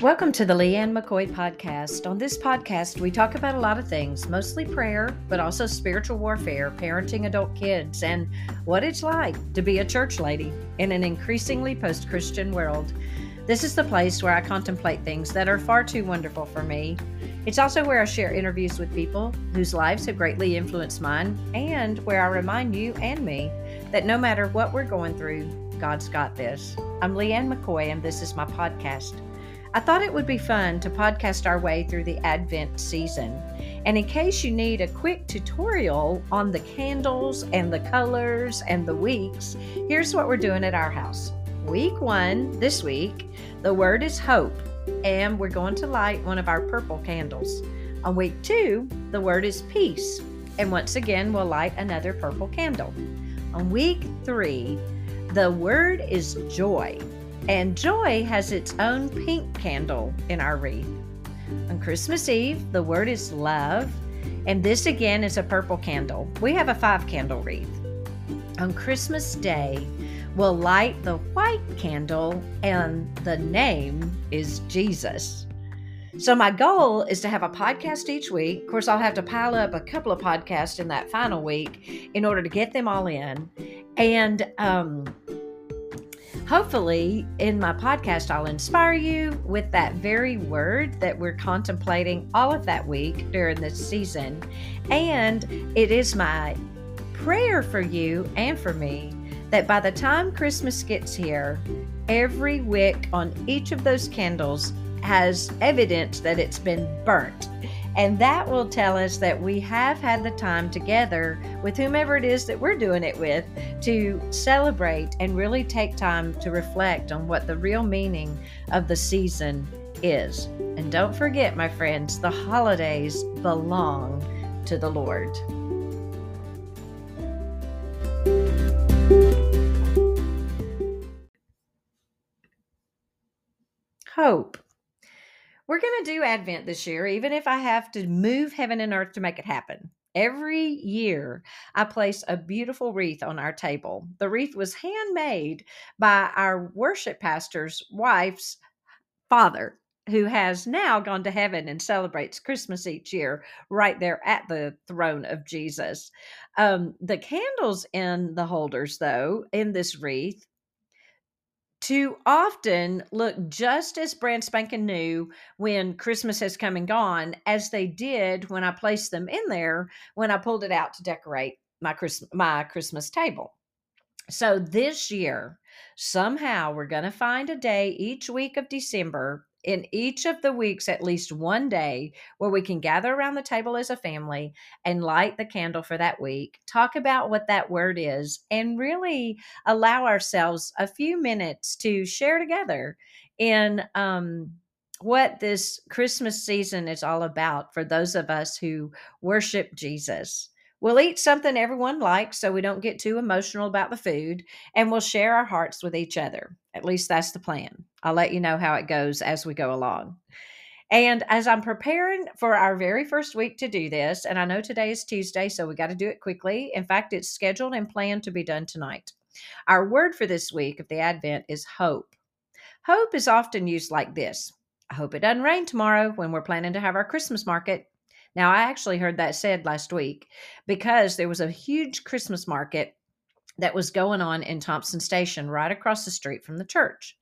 Welcome to the Leigh Ann McCoy podcast. On this podcast, we talk about a lot of things, mostly prayer, but also spiritual warfare, parenting adult kids, and what it's like to be a church lady in an increasingly post Christian world. This is the place where I contemplate things that are far too wonderful for me. It's also where I share interviews with people whose lives have greatly influenced mine, and where I remind you and me that no matter what we're going through, God's got this. I'm Leigh Ann McCoy, and this is my podcast. I thought it would be fun to podcast our way through the Advent season. And in case you need a quick tutorial on the candles and the colors and the weeks, here's what we're doing at our house. Week one, this week, the word is hope, and we're going to light one of our purple candles. On week two, the word is peace, and once again, we'll light another purple candle. On week three, the word is joy, and joy has its own pink candle in our wreath. On Christmas Eve, the word is love, and this again is a purple candle. We have a five candle wreath. On Christmas Day, we'll light the white candle, and the name is Jesus. So, my goal is to have a podcast each week. Of course, I'll have to pile up a couple of podcasts in that final week in order to get them all in. And um, Hopefully, in my podcast, I'll inspire you with that very word that we're contemplating all of that week during this season. And it is my prayer for you and for me that by the time Christmas gets here, every wick on each of those candles has evidence that it's been burnt and that will tell us that we have had the time together with whomever it is that we're doing it with to celebrate and really take time to reflect on what the real meaning of the season is. And don't forget, my friends, the holidays belong to the Lord. Hope. We're going to do Advent this year, even if I have to move heaven and earth to make it happen. Every year, I place a beautiful wreath on our table. The wreath was handmade by our worship pastor's wife's father, who has now gone to heaven and celebrates Christmas each year right there at the throne of Jesus. Um, the candles in the holders, though, in this wreath, too often look just as brand spanking new when Christmas has come and gone as they did when I placed them in there when I pulled it out to decorate my Christmas my Christmas table. So this year, somehow we're going to find a day each week of December in each of the weeks at least one day where we can gather around the table as a family and light the candle for that week, talk about what that word is, and really allow ourselves a few minutes to share together in um, what this Christmas season is all about for those of us who worship Jesus. We'll eat something everyone likes so we don't get too emotional about the food, and we'll share our hearts with each other. At least that's the plan. I'll let you know how it goes as we go along. And as I'm preparing for our very first week to do this, and I know today is Tuesday, so we got to do it quickly. In fact, it's scheduled and planned to be done tonight. Our word for this week of the Advent is hope. Hope is often used like this I hope it doesn't rain tomorrow when we're planning to have our Christmas market. Now, I actually heard that said last week because there was a huge Christmas market that was going on in Thompson Station right across the street from the church.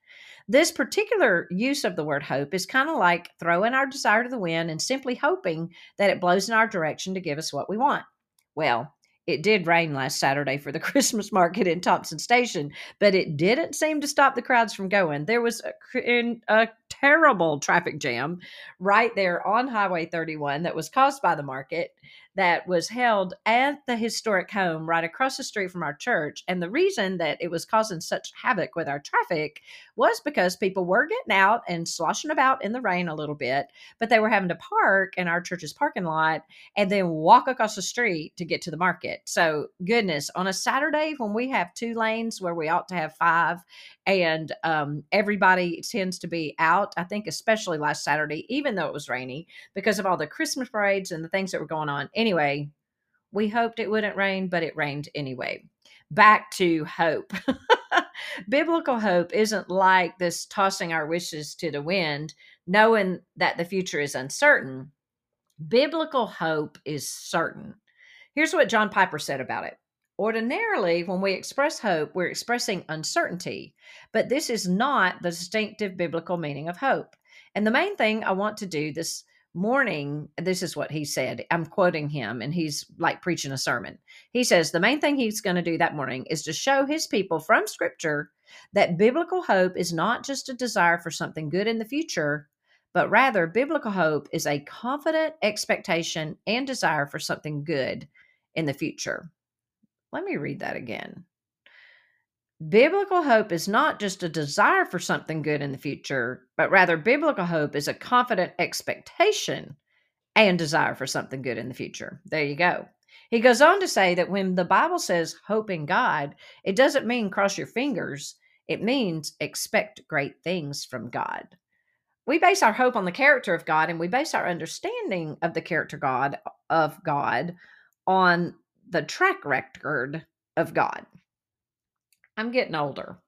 This particular use of the word hope is kind of like throwing our desire to the wind and simply hoping that it blows in our direction to give us what we want. Well, it did rain last Saturday for the Christmas market in Thompson Station, but it didn't seem to stop the crowds from going. There was a, a, terrible traffic jam right there on Highway 31 that was caused by the market that was held at the historic home right across the street from our church. And the reason that it was causing such havoc with our traffic was because people were getting out and sloshing about in the rain a little bit, but they were having to park in our church's parking lot and then walk across the street to get to the market. So, goodness, on a Saturday when we have two lanes where we ought to have five, and um, everybody tends to be out, I think, especially last Saturday, even though it was rainy, because of all the Christmas parades and the things that were going on anyway, we hoped it wouldn't rain, but it rained anyway. Back to hope. Biblical hope isn't like this tossing our wishes to the wind knowing that the future is uncertain, biblical hope is certain. Here's what John Piper said about it. Ordinarily, when we express hope, we're expressing uncertainty, but this is not the distinctive biblical meaning of hope. And the main thing I want to do this morning, this is what he said. I'm quoting him, and he's like preaching a sermon. He says the main thing he's going to do that morning is to show his people from scripture that biblical hope is not just a desire for something good in the future, but rather biblical hope is a confident expectation and desire for something good in the future. Let me read that again. Biblical hope is not just a desire for something good in the future, but rather biblical hope is a confident expectation and desire for something good in the future. There you go. He goes on to say that when the Bible says hope in God, it doesn't mean cross your fingers. It means expect great things from God. We base our hope on the character of God and we base our understanding of the character God of God on the track record of God. I'm getting older,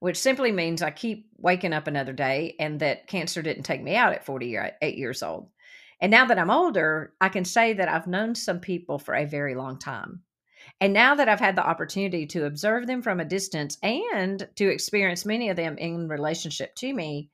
which simply means I keep waking up another day and that cancer didn't take me out at 48 years old. And now that I'm older, I can say that I've known some people for a very long time. And now that I've had the opportunity to observe them from a distance and to experience many of them in relationship to me,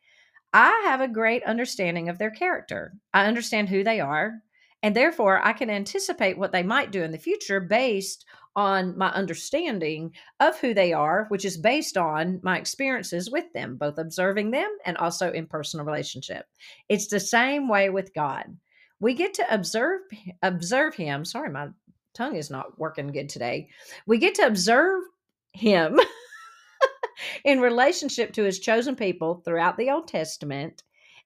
I have a great understanding of their character. I understand who they are, and therefore I can anticipate what they might do in the future based on my understanding of who they are, which is based on my experiences with them, both observing them and also in personal relationship. It's the same way with God. We get to observe observe him. Sorry, my tongue is not working good today. We get to observe him in relationship to his chosen people throughout the Old Testament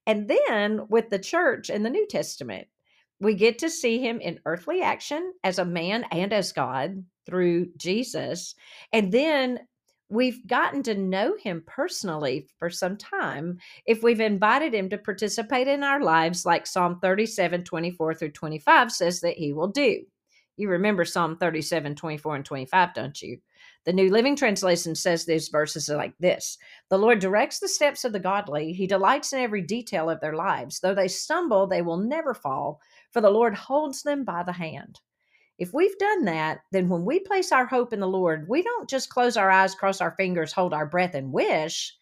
and then with the church in the New Testament. We get to see him in earthly action as a man and as God through Jesus. And then we've gotten to know him personally for some time if we've invited him to participate in our lives, like Psalm 37 24 through 25 says that he will do. You remember Psalm 37 24 and 25, don't you? The New Living Translation says these verses are like this The Lord directs the steps of the godly. He delights in every detail of their lives. Though they stumble, they will never fall, for the Lord holds them by the hand. If we've done that, then when we place our hope in the Lord, we don't just close our eyes, cross our fingers, hold our breath, and wish.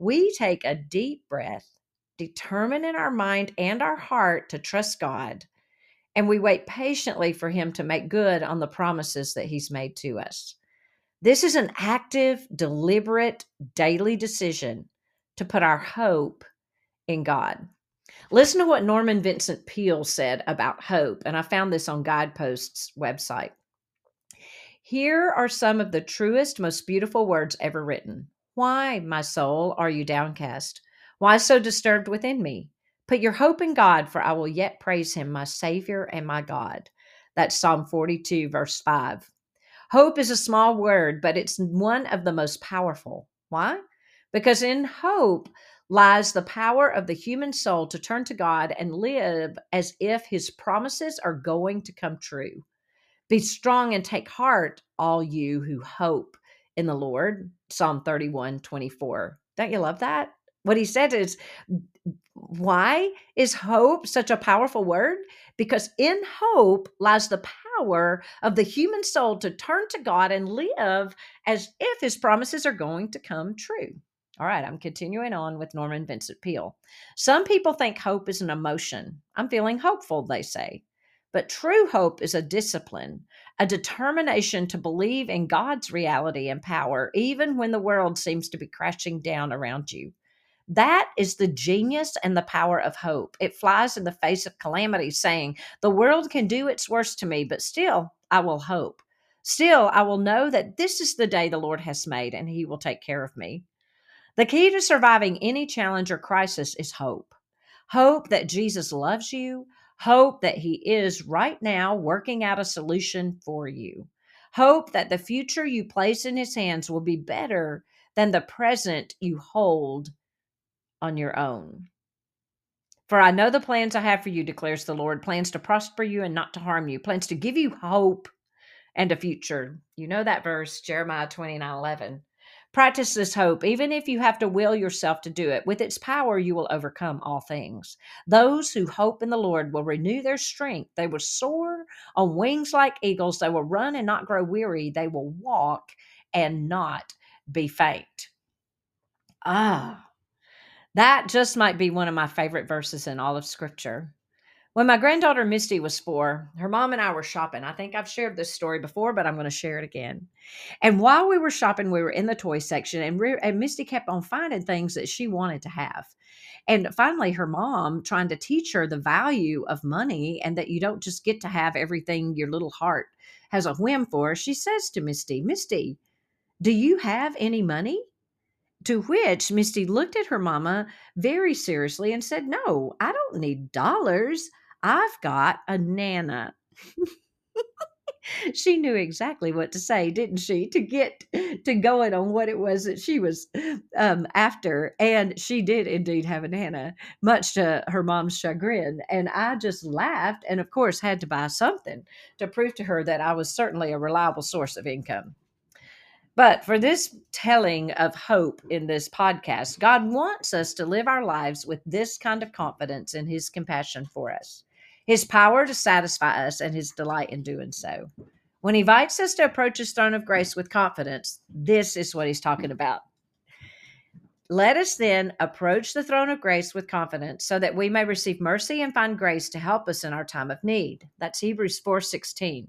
We take a deep breath, determine in our mind and our heart to trust God, and we wait patiently for Him to make good on the promises that He's made to us. This is an active, deliberate, daily decision to put our hope in God. Listen to what Norman Vincent Peale said about hope, and I found this on Guideposts website. Here are some of the truest, most beautiful words ever written. Why, my soul, are you downcast? Why so disturbed within me? Put your hope in God, for I will yet praise him, my Savior and my God. That's Psalm 42, verse 5. Hope is a small word, but it's one of the most powerful. Why? Because in hope, lies the power of the human soul to turn to God and live as if his promises are going to come true. Be strong and take heart, all you who hope in the Lord. Psalm 31 24. Don't you love that? What he said is, why is hope such a powerful word? Because in hope lies the power of the human soul to turn to God and live as if his promises are going to come true. All right, I'm continuing on with Norman Vincent Peale. Some people think hope is an emotion. I'm feeling hopeful, they say. But true hope is a discipline, a determination to believe in God's reality and power, even when the world seems to be crashing down around you. That is the genius and the power of hope. It flies in the face of calamity, saying, The world can do its worst to me, but still I will hope. Still, I will know that this is the day the Lord has made, and He will take care of me. The key to surviving any challenge or crisis is hope. Hope that Jesus loves you. Hope that He is right now working out a solution for you. Hope that the future you place in His hands will be better than the present you hold on your own. For I know the plans I have for you, declares the Lord plans to prosper you and not to harm you, plans to give you hope and a future. You know that verse, Jeremiah 29 11. Practice this hope, even if you have to will yourself to do it. With its power, you will overcome all things. Those who hope in the Lord will renew their strength. They will soar on wings like eagles. They will run and not grow weary. They will walk and not be faint. Ah, that just might be one of my favorite verses in all of Scripture. When my granddaughter Misty was four, her mom and I were shopping. I think I've shared this story before, but I'm going to share it again. And while we were shopping, we were in the toy section, and, re- and Misty kept on finding things that she wanted to have. And finally, her mom trying to teach her the value of money and that you don't just get to have everything your little heart has a whim for, she says to Misty, Misty, do you have any money? To which Misty looked at her mama very seriously and said, No, I don't need dollars. I've got a Nana. she knew exactly what to say, didn't she, to get to going on what it was that she was um, after. And she did indeed have a Nana, much to her mom's chagrin. And I just laughed and, of course, had to buy something to prove to her that I was certainly a reliable source of income. But for this telling of hope in this podcast, God wants us to live our lives with this kind of confidence in His compassion for us, His power to satisfy us, and His delight in doing so. When He invites us to approach His throne of grace with confidence, this is what He's talking about. Let us then approach the throne of grace with confidence so that we may receive mercy and find grace to help us in our time of need. That's Hebrews 4:16.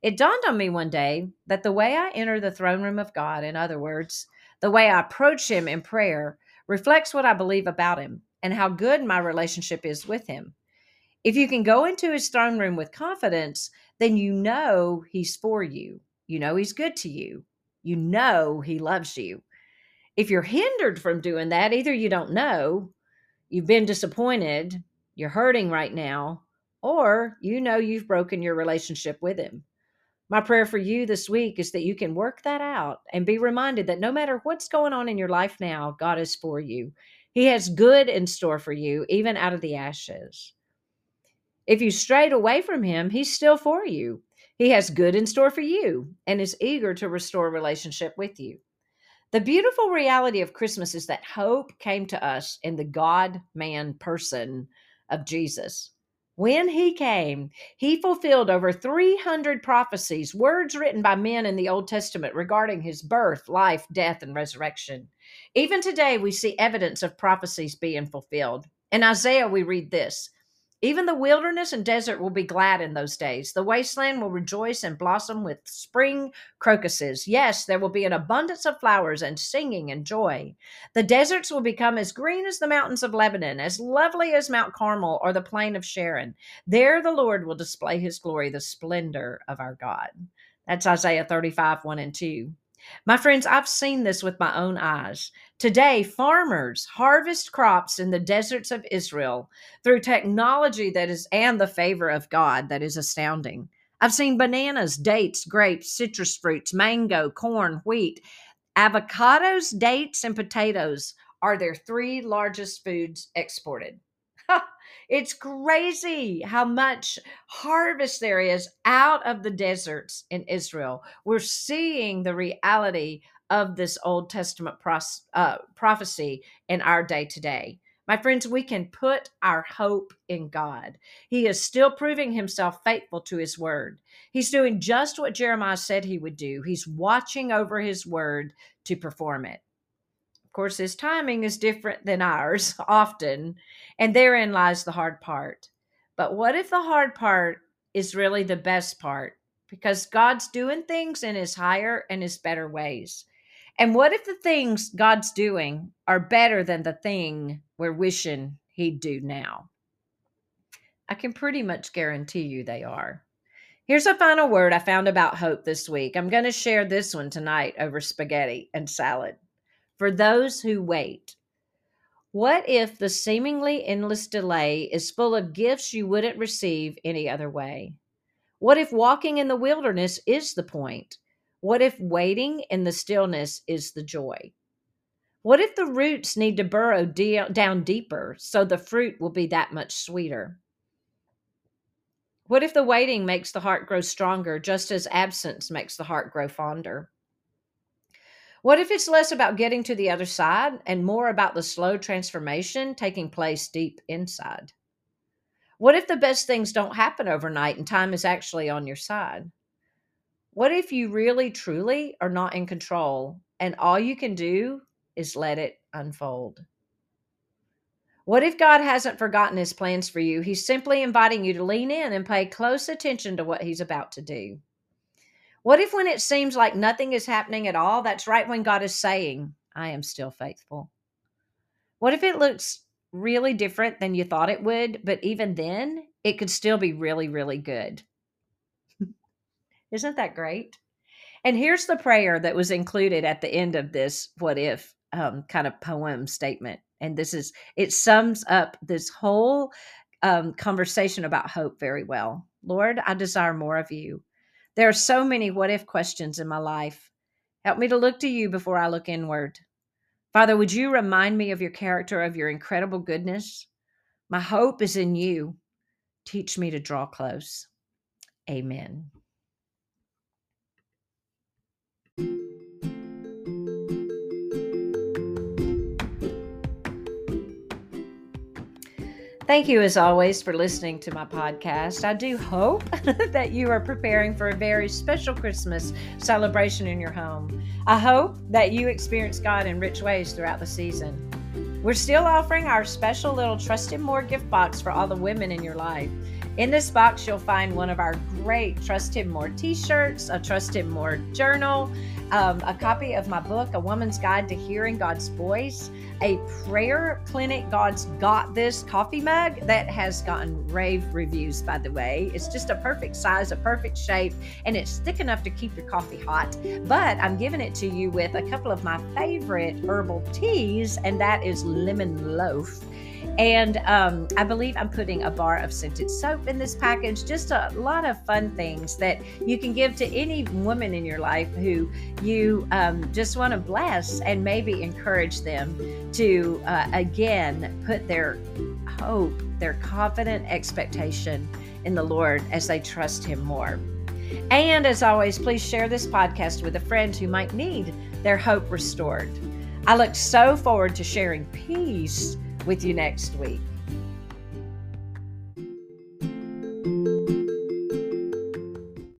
It dawned on me one day that the way I enter the throne room of God, in other words, the way I approach Him in prayer, reflects what I believe about Him and how good my relationship is with Him. If you can go into His throne room with confidence, then you know He's for you. You know He's good to you. You know He loves you. If you're hindered from doing that, either you don't know, you've been disappointed, you're hurting right now, or you know you've broken your relationship with Him. My prayer for you this week is that you can work that out and be reminded that no matter what's going on in your life now, God is for you. He has good in store for you, even out of the ashes. If you strayed away from Him, He's still for you. He has good in store for you and is eager to restore relationship with you. The beautiful reality of Christmas is that hope came to us in the God man person of Jesus. When he came, he fulfilled over 300 prophecies, words written by men in the Old Testament regarding his birth, life, death, and resurrection. Even today, we see evidence of prophecies being fulfilled. In Isaiah, we read this even the wilderness and desert will be glad in those days. The wasteland will rejoice and blossom with spring crocuses. Yes, there will be an abundance of flowers and singing and joy. The deserts will become as green as the mountains of Lebanon, as lovely as Mount Carmel or the plain of Sharon. There the Lord will display his glory, the splendor of our God. That's Isaiah 35, 1 and 2. My friends, I've seen this with my own eyes. Today, farmers harvest crops in the deserts of Israel through technology that is and the favor of God that is astounding. I've seen bananas, dates, grapes, citrus fruits, mango, corn, wheat, avocados, dates, and potatoes are their three largest foods exported. It's crazy how much harvest there is out of the deserts in Israel. We're seeing the reality of this Old Testament pros- uh, prophecy in our day to day. My friends, we can put our hope in God. He is still proving himself faithful to his word. He's doing just what Jeremiah said he would do. He's watching over his word to perform it. Course, his timing is different than ours often, and therein lies the hard part. But what if the hard part is really the best part? Because God's doing things in his higher and his better ways. And what if the things God's doing are better than the thing we're wishing he'd do now? I can pretty much guarantee you they are. Here's a final word I found about hope this week. I'm going to share this one tonight over spaghetti and salad for those who wait. What if the seemingly endless delay is full of gifts you wouldn't receive any other way? What if walking in the wilderness is the point? What if waiting in the stillness is the joy? What if the roots need to burrow de- down deeper so the fruit will be that much sweeter? What if the waiting makes the heart grow stronger just as absence makes the heart grow fonder? What if it's less about getting to the other side and more about the slow transformation taking place deep inside? What if the best things don't happen overnight and time is actually on your side? What if you really, truly are not in control and all you can do is let it unfold? What if God hasn't forgotten his plans for you? He's simply inviting you to lean in and pay close attention to what he's about to do. What if, when it seems like nothing is happening at all, that's right when God is saying, I am still faithful? What if it looks really different than you thought it would, but even then, it could still be really, really good? Isn't that great? And here's the prayer that was included at the end of this what if um, kind of poem statement. And this is, it sums up this whole um, conversation about hope very well. Lord, I desire more of you. There are so many what if questions in my life. Help me to look to you before I look inward. Father, would you remind me of your character, of your incredible goodness? My hope is in you. Teach me to draw close. Amen. Thank you, as always, for listening to my podcast. I do hope that you are preparing for a very special Christmas celebration in your home. I hope that you experience God in rich ways throughout the season. We're still offering our special little Trust Him More gift box for all the women in your life. In this box, you'll find one of our great Trust Him More t shirts, a Trust Him More journal, um, a copy of my book, A Woman's Guide to Hearing God's Voice, a prayer clinic, God's Got This coffee mug that has gotten rave reviews, by the way. It's just a perfect size, a perfect shape, and it's thick enough to keep your coffee hot. But I'm giving it to you with a couple of my favorite herbal teas, and that is lemon loaf and um, I believe I'm putting a bar of scented soap in this package. Just a lot of fun things that you can give to any woman in your life who you um, just want to bless and maybe encourage them to, uh, again, put their hope, their confident expectation in the Lord as they trust Him more. And as always, please share this podcast with a friend who might need their hope restored. I look so forward to sharing peace with you next week.